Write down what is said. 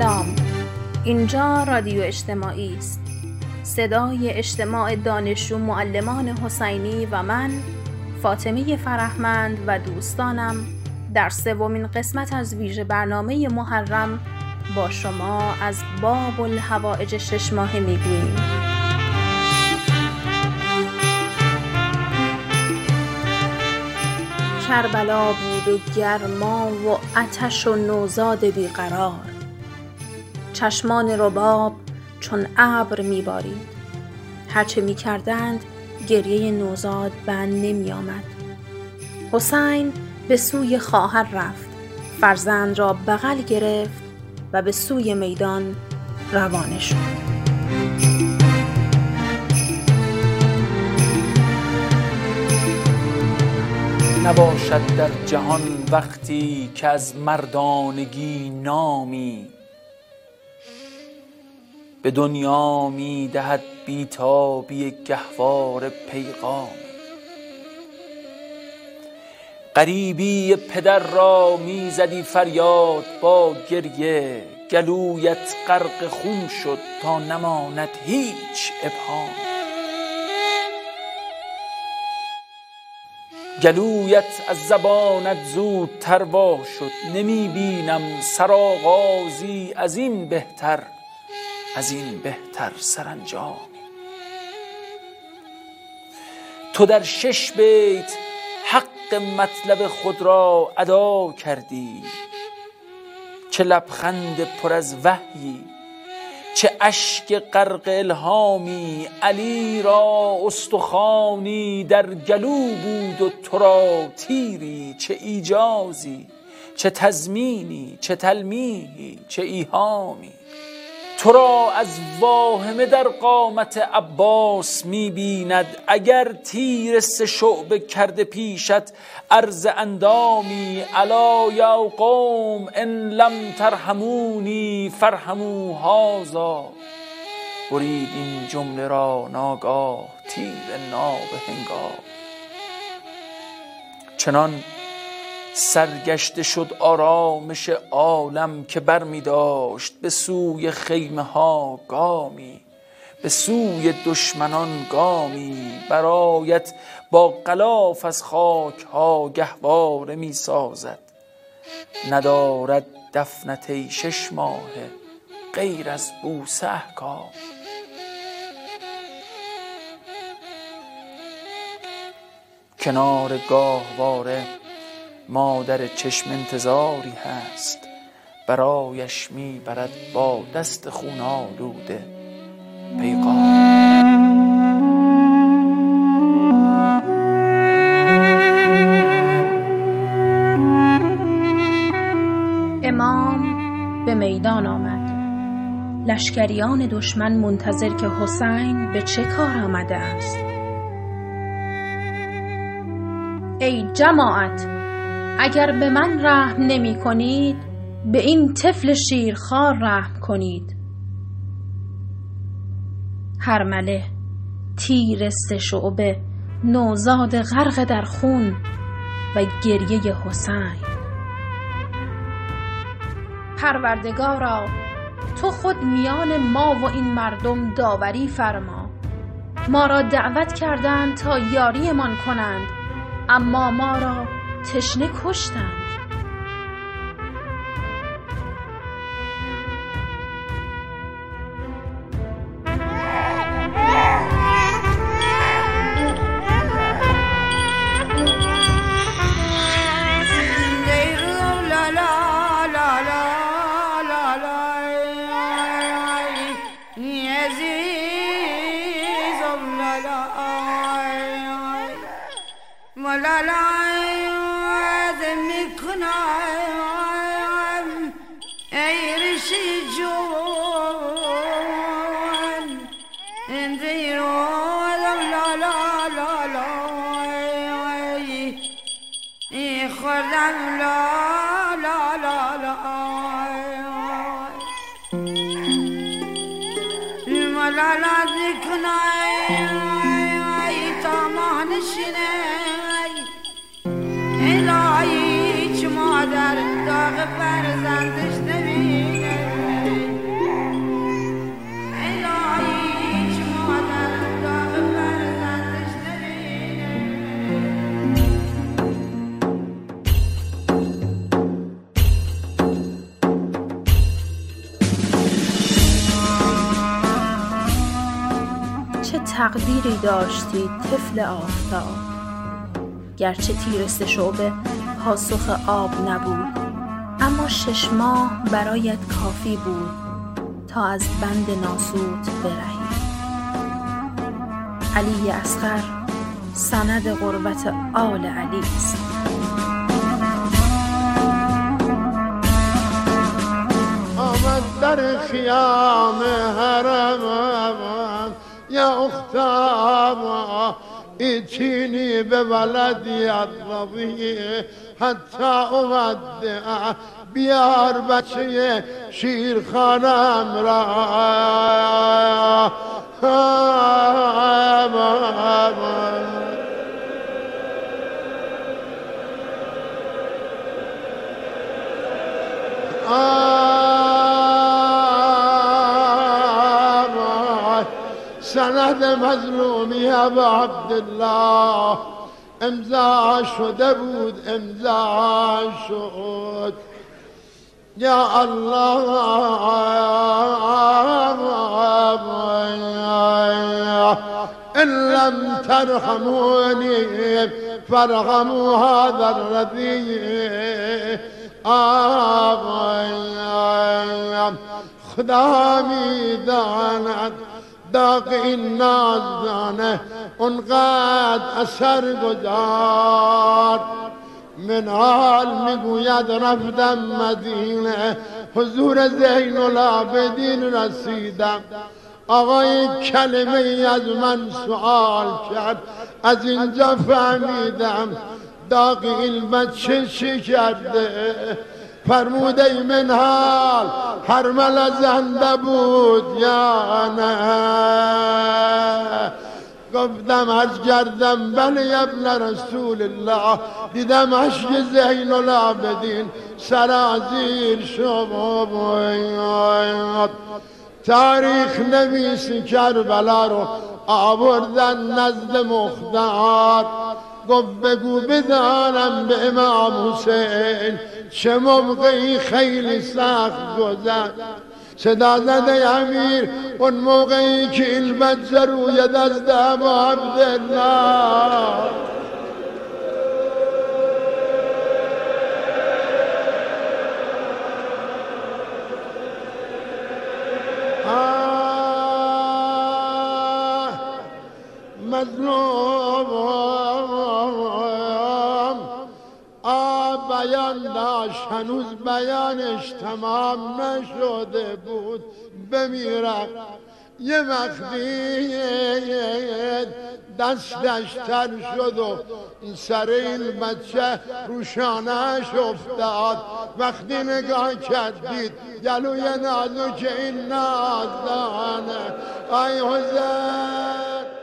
سلام. اینجا رادیو اجتماعی است. صدای اجتماع دانشجو معلمان حسینی و من فاطمه فرحمند و دوستانم در سومین قسمت از ویژه برنامه محرم با شما از باب الهوائج شش ماهه می‌گوییم کربلا بود و گرما و آتش و نوزاد بیقرار. چشمان رباب چون ابر میبارید. هرچه می‌کردند گریه نوزاد بند نمیآمد. حسین به سوی خواهر رفت فرزند را بغل گرفت و به سوی میدان روانه شد. نباشد در جهان وقتی که از مردانگی نامی به دنیا می دهد بیتابی گهواره پیغامی غریبی پدر را می زدی فریاد با گریه گلویت غرق خون شد تا نماند هیچ ابهامی گلویت از زبانت زودتر وا شد نمی بینم سرآغازی از این بهتر. از این بهتر سرانجامی تو در شش بیت حق مطلب خود را ادا کردی. چه لبخند پر از وحیی چه اشک غرق الهامی علی را استخوانی در گلو بود و تو را تیری چه ایجازی چه تضمینی چه تلمیحی چه ایهامی. تو را از واهمه در قامت عباس می بیند اگر تیر سه شعبه کرده پیشت عرض اندامی الا یا قوم ان لم ترحمونی فرحموا هذا. برید این جمله را ناگاه تیر ناب هنگام. چنان سرگشته شد آرامش عالم که بر می داشت به سوی خیمه ها گامی به سوی دشمنان گامی. برایت با غلاف از خاک ها گهواره می سازد ندارد دفنت ای شش ماهه غیر از بوسه احکام کنار گاهواره مادر چشم انتظاری هست. برایش می برد با دست خون آلوده پیغام. امام به میدان آمد. لشکریان دشمن منتظر که حسین به چه کار آمده است. ای جماعت اگر به من رحم نمی کنید به این طفل شیرخوار رحم کنید. هرمله تیر سه شعبه نوزاد غرق در خون و گریه حسین. پروردگارا تو خود میان ما و این مردم داوری فرما. ما را دعوت کردند تا یاریمان کنند اما ما را تشنه کشتند الهی هیچ مادر داغ فرزندش تقدیری داشتی طفل آفتاب. گرچه تیرست شعبه پاسخ آب نبود اما شش ماه برایت کافی بود تا از بند ناسوت برهی. علی اصغر سند قربت آل علی است. آمد در خیام حرم اختام ایچینی به ولدی اطلبی حتی اودع بیار بچه شیرخانم را سند المظلوم يا ابو عبد الله امزع شو بود امزع شهود يا الله. إن لم ترحموني فارحموا هذا الذي الرذيل خدامي دانت داغ این نازدانه اونقدر اثر گذار. من حال می‌گوید رفتم مدینه حضور زین العابدین رسیدم. آقای کلمه ای از من سوال کرد از اینجا فهمیدم داغ این بچه چی کرده؟ فرموده من حال هر زنده بود یا نه. گفتم از کردم بله ابن رسول الله. دیدم عشق زین العابدین سرازیر شما تاریخ نویس کربلا رو آوردن نزد مختار. گفت بگو بدانم به امام حسین چه موقعی خیلی سخت گذشت. صدا زده امیر اون موقعی که علمت روی دست ابا عبدالله مظلوم داشت هنوز بیانش تمام نشده بود بمیرم. یه وقتی دستش تر شد و سر این بچه روشانش افتاد. وقتی نگاه کردید گلوی نازو که این نازدانه آی حسین